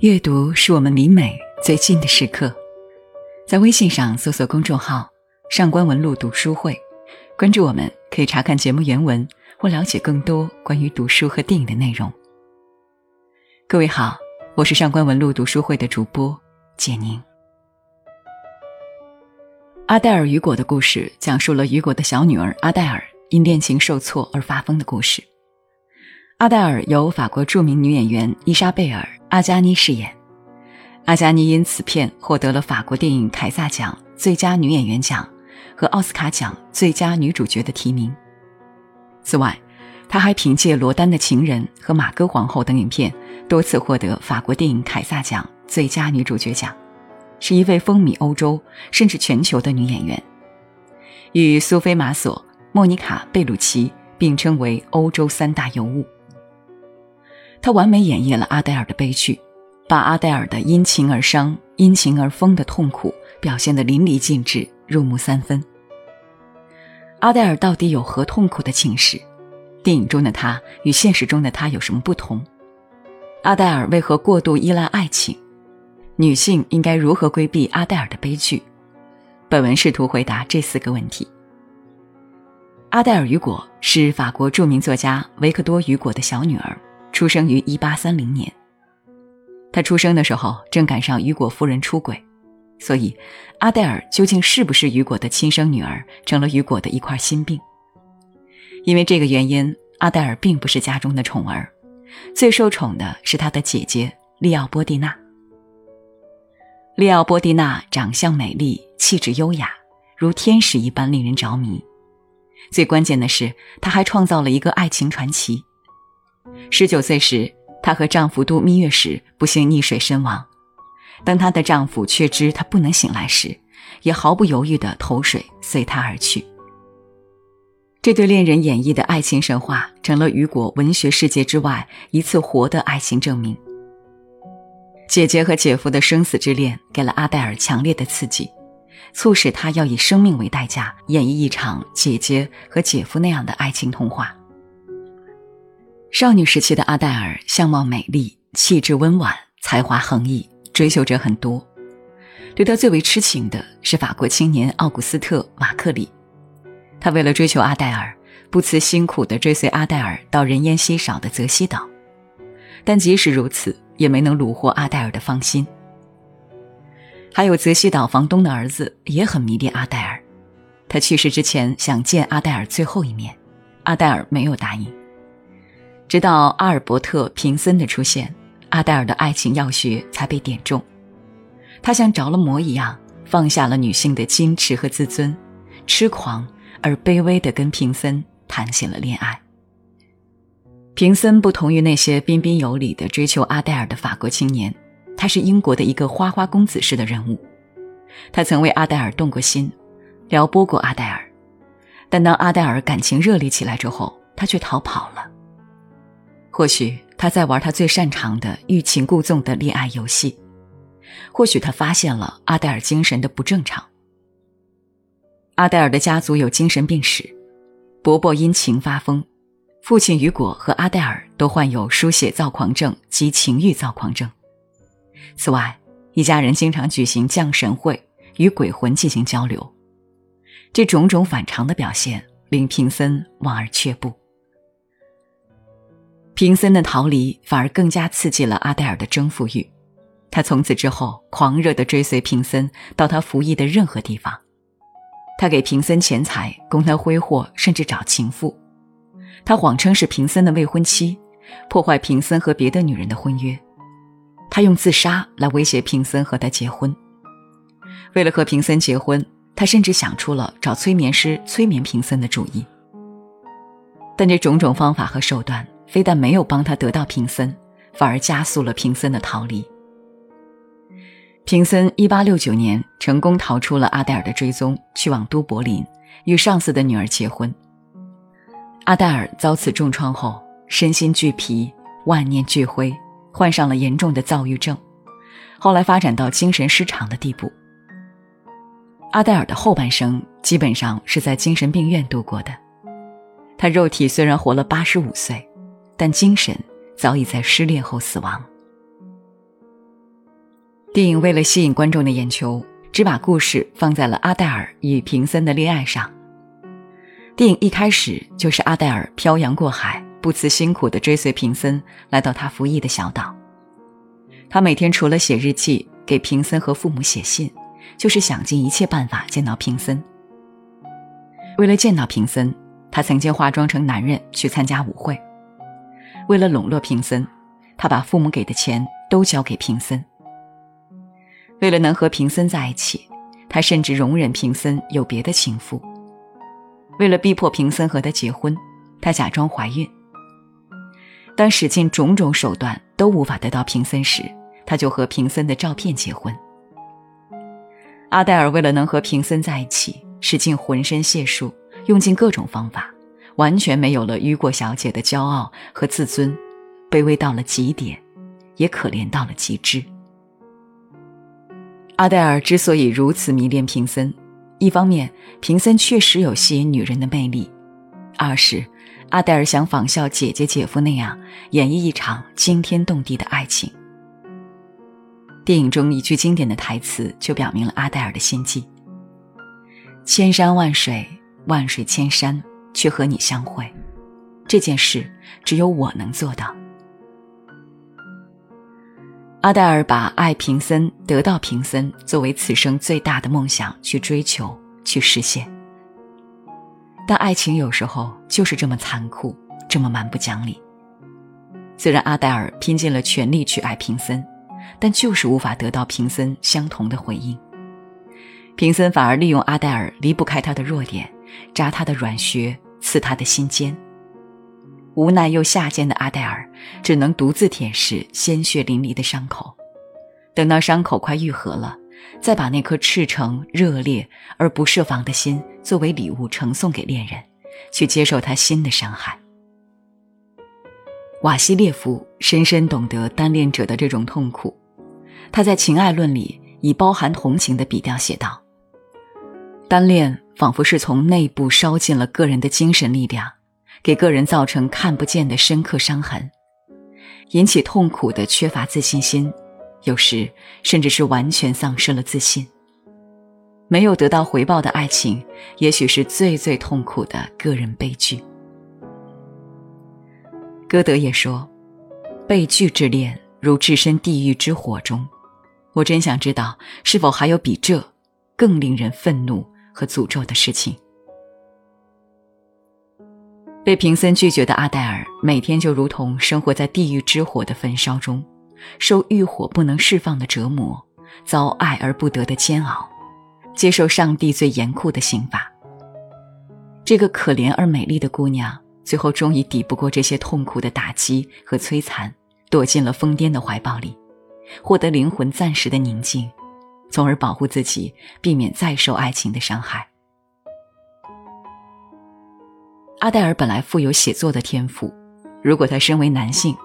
阅读是我们离美最近的时刻，在微信上搜索公众号“上官文露读书会”，关注我们，可以查看节目原文或了解更多关于读书和电影的内容。各位好，我是上官文露读书会的主播简宁。阿黛尔·雨果的故事讲述了雨果的小女儿阿黛尔因恋情受挫而发疯的故事。阿黛尔由法国著名女演员伊莎贝尔·阿加妮饰演，阿加妮因此片获得了法国电影凯撒奖最佳女演员奖和奥斯卡奖最佳女主角的提名。此外，她还凭借《罗丹的情人》和《马哥皇后》等影片多次获得法国电影凯撒奖最佳女主角奖，是一位风靡欧洲甚至全球的女演员，与苏菲·玛索、莫妮卡·贝鲁奇并称为欧洲三大尤物。他完美演绎了阿黛尔的悲剧，把阿黛尔的因情而伤、因情而疯的痛苦表现得淋漓尽致、入木三分。阿黛尔到底有何痛苦的情史？电影中的她与现实中的她有什么不同？阿黛尔为何过度依赖爱情？女性应该如何规避阿黛尔的悲剧？本文试图回答这四个问题。阿黛尔·雨果是法国著名作家维克多·雨果的小女儿。出生于一八三零年。他出生的时候正赶上雨果夫人出轨，所以阿黛尔究竟是不是雨果的亲生女儿，成了雨果的一块心病。因为这个原因，阿黛尔并不是家中的宠儿，最受宠的是她的姐姐利奥波蒂娜。利奥波蒂娜长相美丽，气质优雅，如天使一般令人着迷。最关键的是，她还创造了一个爱情传奇。十九岁时，她和丈夫度蜜月时不幸溺水身亡。当她的丈夫确知她不能醒来时，也毫不犹豫地投水随她而去。这对恋人演绎的爱情神话，成了雨果文学世界之外一次活的爱情证明。姐姐和姐夫的生死之恋，给了阿黛尔强烈的刺激，促使她要以生命为代价演绎一场姐姐和姐夫那样的爱情童话。少女时期的阿黛尔相貌美丽，气质温婉，才华横溢，追求者很多。对她最为痴情的是法国青年奥古斯特·马克里。他为了追求阿黛尔，不辞辛苦地追随阿黛尔到人烟稀少的泽西岛，但即使如此，也没能虏获阿黛尔的芳心。还有泽西岛房东的儿子也很迷恋阿黛尔，他去世之前想见阿黛尔最后一面，阿黛尔没有答应。直到阿尔伯特·平森的出现，阿黛尔的爱情药学才被点中。他像着了魔一样，放下了女性的矜持和自尊，痴狂而卑微地跟平森谈起了恋爱。平森不同于那些彬彬有礼的追求阿黛尔的法国青年，他是英国的一个花花公子式的人物。他曾为阿黛尔动过心，撩拨过阿黛尔，但当阿黛尔感情热烈起来之后，他却逃跑了。或许他在玩他最擅长的欲擒故纵的恋爱游戏，或许他发现了阿黛尔精神的不正常。阿黛尔的家族有精神病史，伯伯因情发疯，父亲雨果和阿黛尔都患有书写躁狂症及情欲躁狂症。此外，一家人经常举行降神会，与鬼魂进行交流。这种种反常的表现令平森望而却步。平森的逃离反而更加刺激了阿黛尔的征服欲，他从此之后狂热地追随平森到他服役的任何地方。他给平森钱财供他挥霍，甚至找情妇。他谎称是平森的未婚妻，破坏平森和别的女人的婚约。他用自杀来威胁平森和他结婚。为了和平森结婚，他甚至想出了找催眠师催眠平森的主意。但这种种方法和手段。非但没有帮他得到平森，反而加速了平森的逃离。平森1869年成功逃出了阿黛尔的追踪，去往都柏林，与上司的女儿结婚。阿黛尔遭此重创后，身心俱疲，万念俱灰，患上了严重的躁郁症，后来发展到精神失常的地步。阿黛尔的后半生基本上是在精神病院度过的，她肉体虽然活了85岁。但精神早已在失恋后死亡。电影为了吸引观众的眼球，只把故事放在了阿黛尔与平森的恋爱上。电影一开始就是阿黛尔漂洋过海，不辞辛苦地追随平森来到他服役的小岛。他每天除了写日记、给平森和父母写信，就是想尽一切办法见到平森。为了见到平森，他曾经化妆成男人去参加舞会。为了笼络平森，他把父母给的钱都交给平森。为了能和平森在一起，他甚至容忍平森有别的情妇。为了逼迫平森和他结婚，他假装怀孕。当使尽种种手段都无法得到平森时，他就和平森的照片结婚。阿黛尔为了能和平森在一起，使尽浑身解数，用尽各种方法，完全没有了雨果小姐的骄傲和自尊，卑微到了极点，也可怜到了极致。阿黛尔之所以如此迷恋平森，一方面平森确实有吸引女人的魅力，二是阿黛尔想仿效姐姐姐夫那样演绎一场惊天动地的爱情。电影中一句经典的台词就表明了阿黛尔的心计：“千山万水，万水千山，去和你相会，这件事只有我能做到。”阿黛尔把爱平森、得到平森作为此生最大的梦想去追求、去实现。但爱情有时候就是这么残酷，这么蛮不讲理。虽然阿黛尔拼尽了全力去爱平森，但就是无法得到平森相同的回应。平森反而利用阿黛尔离不开他的弱点，扎他的软穴，刺他的心尖。无奈又下贱的阿黛尔，只能独自舔舐鲜血淋漓的伤口，等到伤口快愈合了，再把那颗赤诚、热烈而不设防的心作为礼物呈送给恋人，去接受他新的伤害。瓦西列夫深深懂得单恋者的这种痛苦，他在《情爱论》里以包含同情的笔调写道：“单恋仿佛是从内部烧尽了个人的精神力量。”给个人造成看不见的深刻伤痕，引起痛苦的缺乏自信心，有时甚至是完全丧失了自信。没有得到回报的爱情，也许是最最痛苦的个人悲剧。歌德也说：“被拒之恋，如置身地狱之火中。”我真想知道，是否还有比这更令人愤怒和诅咒的事情。被平森拒绝的阿黛尔，每天就如同生活在地狱之火的焚烧中，受欲火不能释放的折磨，遭爱而不得的煎熬，接受上帝最严酷的刑罚。这个可怜而美丽的姑娘，最后终于抵不过这些痛苦的打击和摧残，躲进了疯癫的怀抱里，获得灵魂暂时的宁静，从而保护自己，避免再受爱情的伤害。阿黛尔本来富有写作的天赋，如果他身为男性，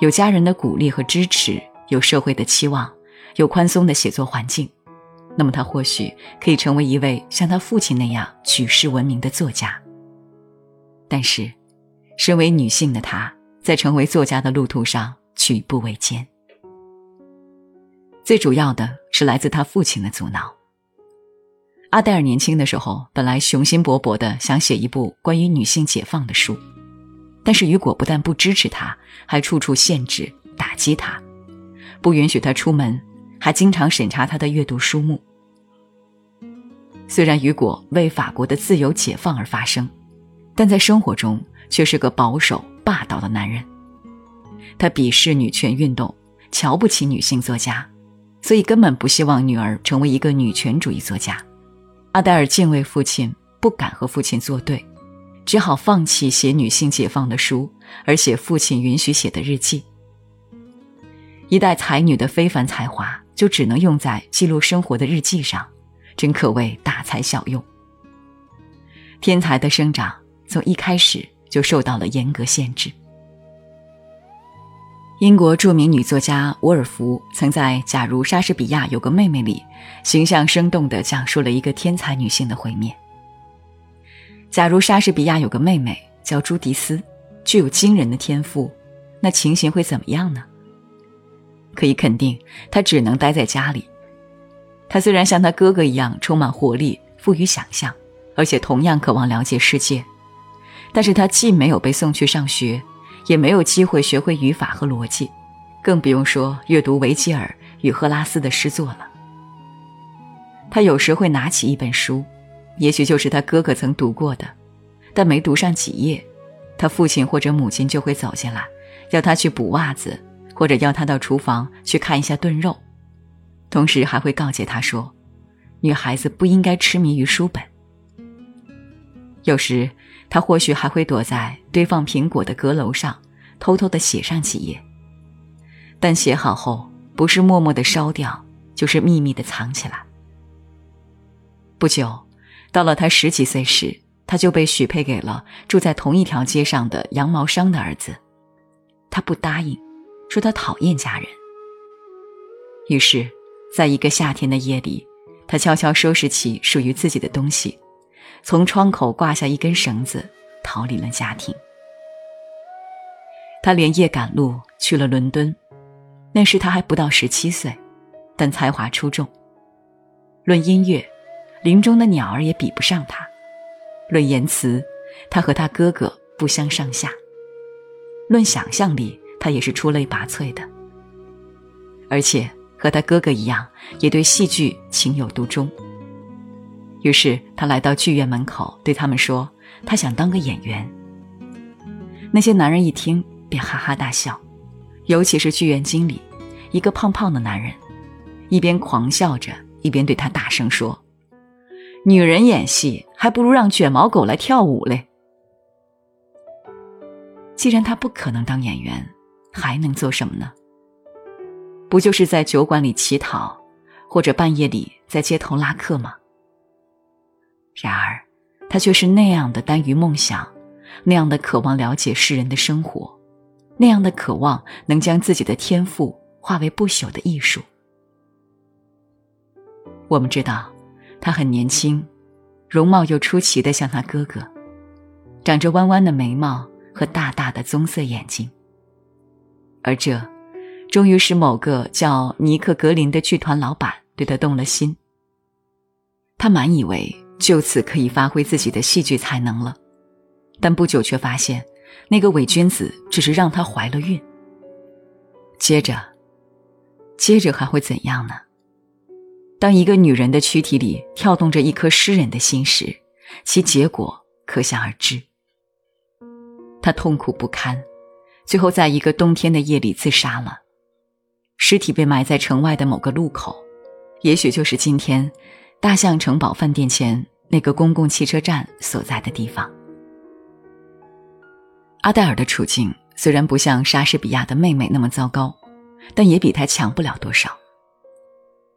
有家人的鼓励和支持，有社会的期望，有宽松的写作环境，那么他或许可以成为一位像他父亲那样举世闻名的作家。但是，身为女性的她，在成为作家的路途上举步维艰。最主要的是来自他父亲的阻挠。阿黛尔年轻的时候，本来雄心勃勃的想写一部关于女性解放的书，但是雨果不但不支持他，还处处限制、打击他，不允许他出门，还经常审查他的阅读书目。虽然雨果为法国的自由解放而发声，但在生活中却是个保守霸道的男人。他鄙视女权运动，瞧不起女性作家，所以根本不希望女儿成为一个女权主义作家。阿黛尔敬畏父亲，不敢和父亲作对，只好放弃写女性解放的书，而写父亲允许写的日记。一代才女的非凡才华，就只能用在记录生活的日记上，真可谓大材小用。天才的生长，从一开始就受到了严格限制。英国著名女作家沃尔夫曾在《假如莎士比亚有个妹妹》里，形象生动地讲述了一个天才女性的毁灭。假如莎士比亚有个妹妹叫朱迪斯，具有惊人的天赋，那情形会怎么样呢？可以肯定，他只能待在家里。他虽然像他哥哥一样充满活力、富于想象，而且同样渴望了解世界，但是他既没有被送去上学，也没有机会学会语法和逻辑，更不用说阅读维吉尔与赫拉斯的诗作了。他有时会拿起一本书，也许就是他哥哥曾读过的，但没读上几页，他父亲或者母亲就会走进来，要他去补袜子。或者要他到厨房去看一下炖肉，同时还会告诫他说：“女孩子不应该痴迷于书本。”有时他或许还会躲在堆放苹果的阁楼上，偷偷的写上几页。但写好后，不是默默的烧掉，就是秘密的藏起来。不久，到了他十几岁时，他就被许配给了住在同一条街上的羊毛商的儿子。他不答应。说他讨厌家人。于是，在一个夏天的夜里，他悄悄收拾起属于自己的东西，从窗口挂下一根绳子，逃离了家庭。他连夜赶路去了伦敦。那时他还不到十七岁，但才华出众。论音乐，林中的鸟儿也比不上他；论言辞，他和他哥哥不相上下；论想象力。他也是出类拔萃的，而且和他哥哥一样，也对戏剧情有独钟。于是他来到剧院门口，对他们说：“他想当个演员。”那些男人一听便哈哈大笑，尤其是剧院经理，一个胖胖的男人，一边狂笑着，一边对他大声说：“女人演戏还不如让卷毛狗来跳舞嘞！”既然他不可能当演员。还能做什么呢？不就是在酒馆里乞讨，或者半夜里在街头拉客吗？然而，他却是那样的耽于梦想，那样的渴望了解世人的生活，那样的渴望能将自己的天赋化为不朽的艺术。我们知道，他很年轻，容貌又出奇的像他哥哥，长着弯弯的眉毛和大大的棕色眼睛。而这，终于使某个叫尼克格林的剧团老板对他动了心。他满以为就此可以发挥自己的戏剧才能了，但不久却发现，那个伪君子只是让她怀了孕。接着，接着还会怎样呢？当一个女人的躯体里跳动着一颗诗人的心时，其结果可想而知。她痛苦不堪。最后，在一个冬天的夜里自杀了，尸体被埋在城外的某个路口，也许就是今天大象城堡饭店前那个公共汽车站所在的地方。阿黛尔的处境虽然不像莎士比亚的妹妹那么糟糕，但也比她强不了多少。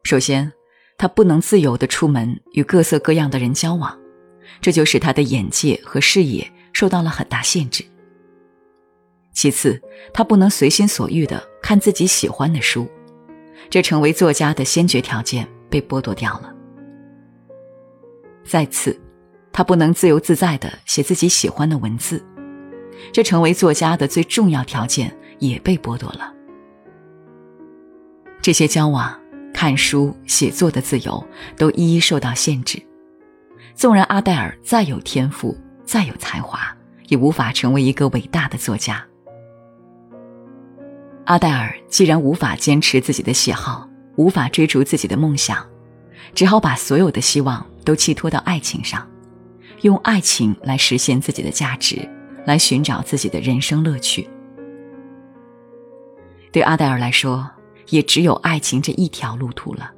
首先，她不能自由的出门与各色各样的人交往，这就使她的眼界和视野受到了很大限制。其次，他不能随心所欲的看自己喜欢的书，这成为作家的先决条件被剥夺掉了。再次，他不能自由自在的写自己喜欢的文字，这成为作家的最重要条件也被剥夺了。这些交往、看书、写作的自由都一一受到限制。纵然阿黛尔再有天赋、再有才华，也无法成为一个伟大的作家。阿黛尔既然无法坚持自己的喜好，无法追逐自己的梦想，只好把所有的希望都寄托到爱情上，用爱情来实现自己的价值，来寻找自己的人生乐趣。对阿黛尔来说，也只有爱情这一条路途了。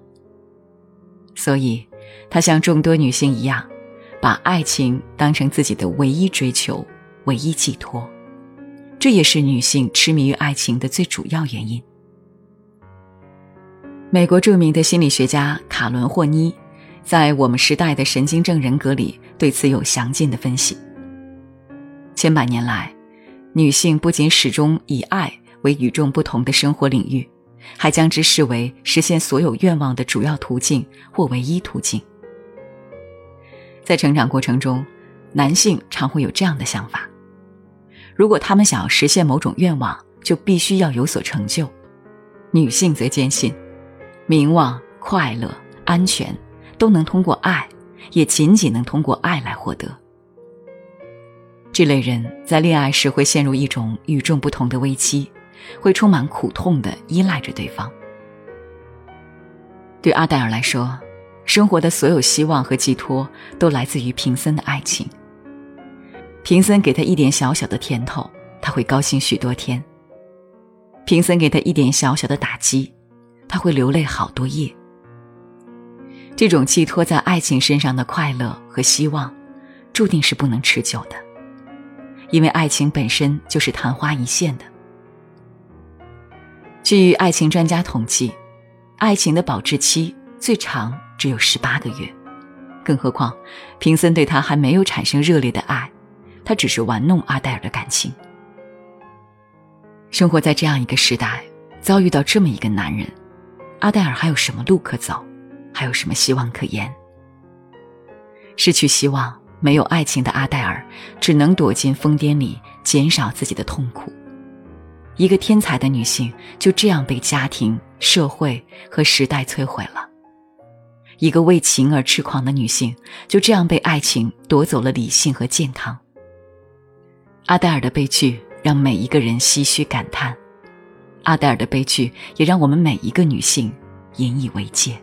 所以，她像众多女性一样，把爱情当成自己的唯一追求、唯一寄托。这也是女性痴迷于爱情的最主要原因。美国著名的心理学家卡伦·霍妮，在《我们时代的神经症人格》里对此有详尽的分析。千百年来，女性不仅始终以爱为与众不同的生活领域，还将之视为实现所有愿望的主要途径或唯一途径。在成长过程中，男性常会有这样的想法。如果他们想要实现某种愿望，就必须要有所成就。女性则坚信，名望、快乐、安全都能通过爱，也仅仅能通过爱来获得。这类人在恋爱时会陷入一种与众不同的危机，会充满苦痛的依赖着对方。对阿黛尔来说，生活的所有希望和寄托都来自于平森的爱情。平森给他一点小小的甜头，他会高兴许多天；平森给他一点小小的打击，他会流泪好多夜。这种寄托在爱情身上的快乐和希望，注定是不能持久的，因为爱情本身就是昙花一现的。据爱情专家统计。爱情的保质期最长只有十八个月，更何况，平森对他还没有产生热烈的爱，他只是玩弄阿黛尔的感情。生活在这样一个时代，遭遇到这么一个男人，阿黛尔还有什么路可走，还有什么希望可言？失去希望、没有爱情的阿黛尔，只能躲进疯癫里，减少自己的痛苦。一个天才的女性就这样被家庭、社会和时代摧毁了；一个为情而痴狂的女性就这样被爱情夺走了理性和健康。阿黛尔的悲剧让每一个人唏嘘感叹，阿黛尔的悲剧也让我们每一个女性引以为戒。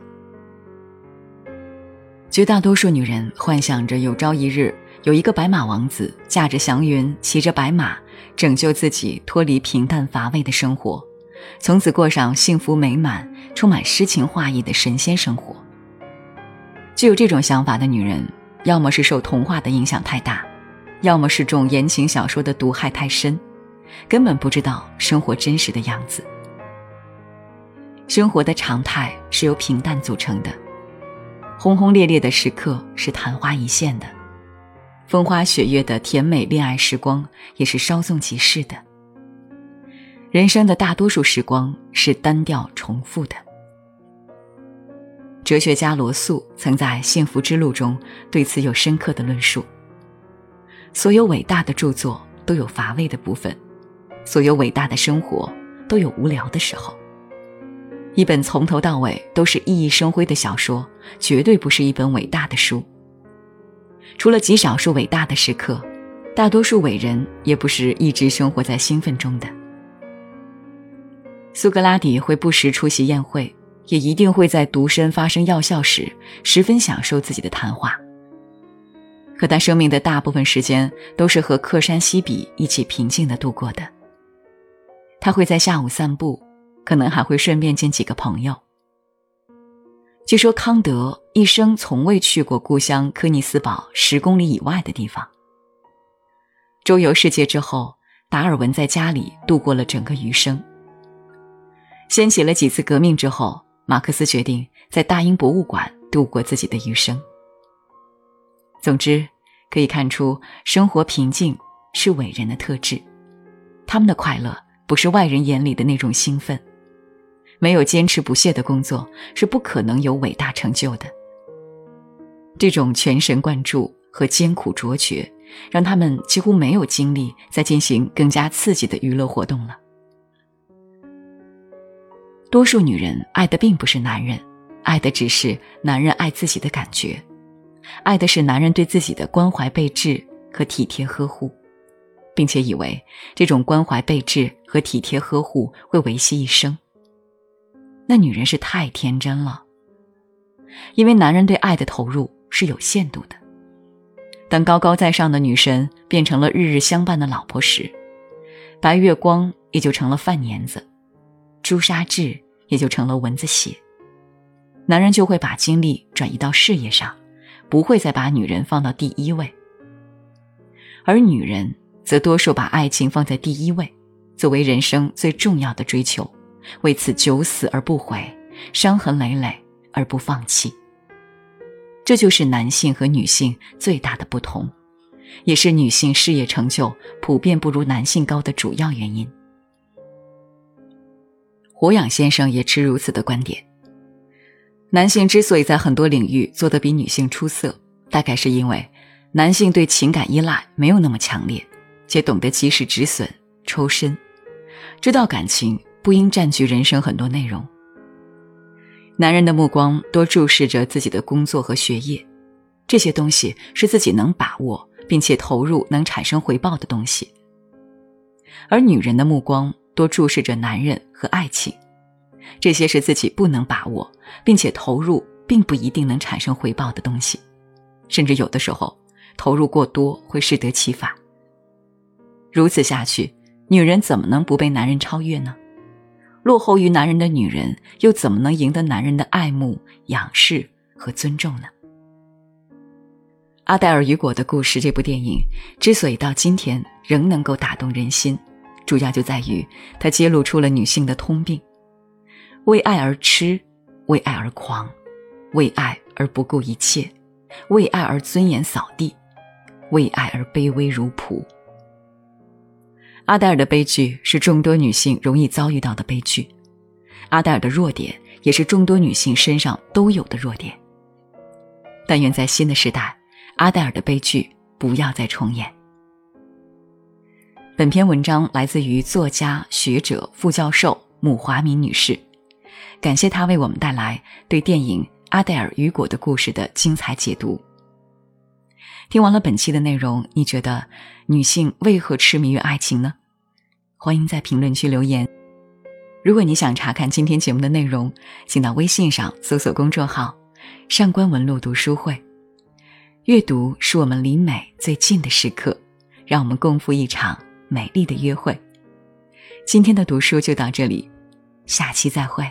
绝大多数女人幻想着有朝一日。有一个白马王子驾着祥云，骑着白马，拯救自己脱离平淡乏味的生活，从此过上幸福美满、充满诗情画意的神仙生活。具有这种想法的女人，要么是受童话的影响太大，要么是中言情小说的毒害太深，根本不知道生活真实的样子。生活的常态是由平淡组成的，轰轰烈烈的时刻是昙花一现的。风花雪月的甜美恋爱时光也是稍纵即逝的。人生的大多数时光是单调重复的。哲学家罗素曾在《幸福之路》中对此有深刻的论述。所有伟大的著作都有乏味的部分，所有伟大的生活都有无聊的时候。一本从头到尾都是熠熠生辉的小说，绝对不是一本伟大的书。除了极少数伟大的时刻，大多数伟人也不是一直生活在兴奋中的。苏格拉底会不时出席宴会，也一定会在独身发生药效时，十分享受自己的谈话。可他生命的大部分时间都是和克山西比一起平静的度过的。他会在下午散步，可能还会顺便见几个朋友。据说康德一生从未去过故乡科尼斯堡十公里以外的地方。周游世界之后，达尔文在家里度过了整个余生。掀起了几次革命之后，马克思决定在大英博物馆度过自己的余生。总之，可以看出，生活平静是伟人的特质，他们的快乐不是外人眼里的那种兴奋。没有坚持不懈的工作，是不可能有伟大成就的。这种全神贯注和艰苦卓绝，让他们几乎没有精力再进行更加刺激的娱乐活动了。多数女人爱的并不是男人，爱的只是男人爱自己的感觉，爱的是男人对自己的关怀备至和体贴呵护，并且以为这种关怀备至和体贴呵护会维系一生。那女人是太天真了，因为男人对爱的投入是有限度的。当高高在上的女神变成了日日相伴的老婆时，白月光也就成了饭粘子，朱砂痣也就成了蚊子血。男人就会把精力转移到事业上，不会再把女人放到第一位。而女人则多数把爱情放在第一位，作为人生最重要的追求。为此九死而不悔，伤痕累累而不放弃。这就是男性和女性最大的不同，也是女性事业成就普遍不如男性高的主要原因。胡养先生也持如此的观点。男性之所以在很多领域做得比女性出色，大概是因为男性对情感依赖没有那么强烈，且懂得及时止损、抽身，知道感情。不应占据人生很多内容。男人的目光多注视着自己的工作和学业，这些东西是自己能把握并且投入能产生回报的东西。而女人的目光多注视着男人和爱情，这些是自己不能把握并且投入并不一定能产生回报的东西，甚至有的时候投入过多会适得其反。如此下去，女人怎么能不被男人超越呢？落后于男人的女人，又怎么能赢得男人的爱慕、仰视和尊重呢？阿黛尔·雨果的故事这部电影之所以到今天仍能够打动人心，主要就在于它揭露出了女性的通病：为爱而痴，为爱而狂，为爱而不顾一切，为爱而尊严扫地，为爱而卑微如仆。阿黛尔的悲剧是众多女性容易遭遇到的悲剧，阿黛尔的弱点也是众多女性身上都有的弱点。但愿在新的时代，阿黛尔的悲剧不要再重演。本篇文章来自于作家、学者、副教授穆华敏女士，感谢她为我们带来对电影《阿黛尔雨果》的故事的精彩解读。听完了本期的内容，你觉得女性为何痴迷于爱情呢？欢迎在评论区留言。如果你想查看今天节目的内容，请到微信上搜索公众号“上官文露读书会”。阅读是我们离美最近的时刻，让我们共赴一场美丽的约会。今天的读书就到这里，下期再会。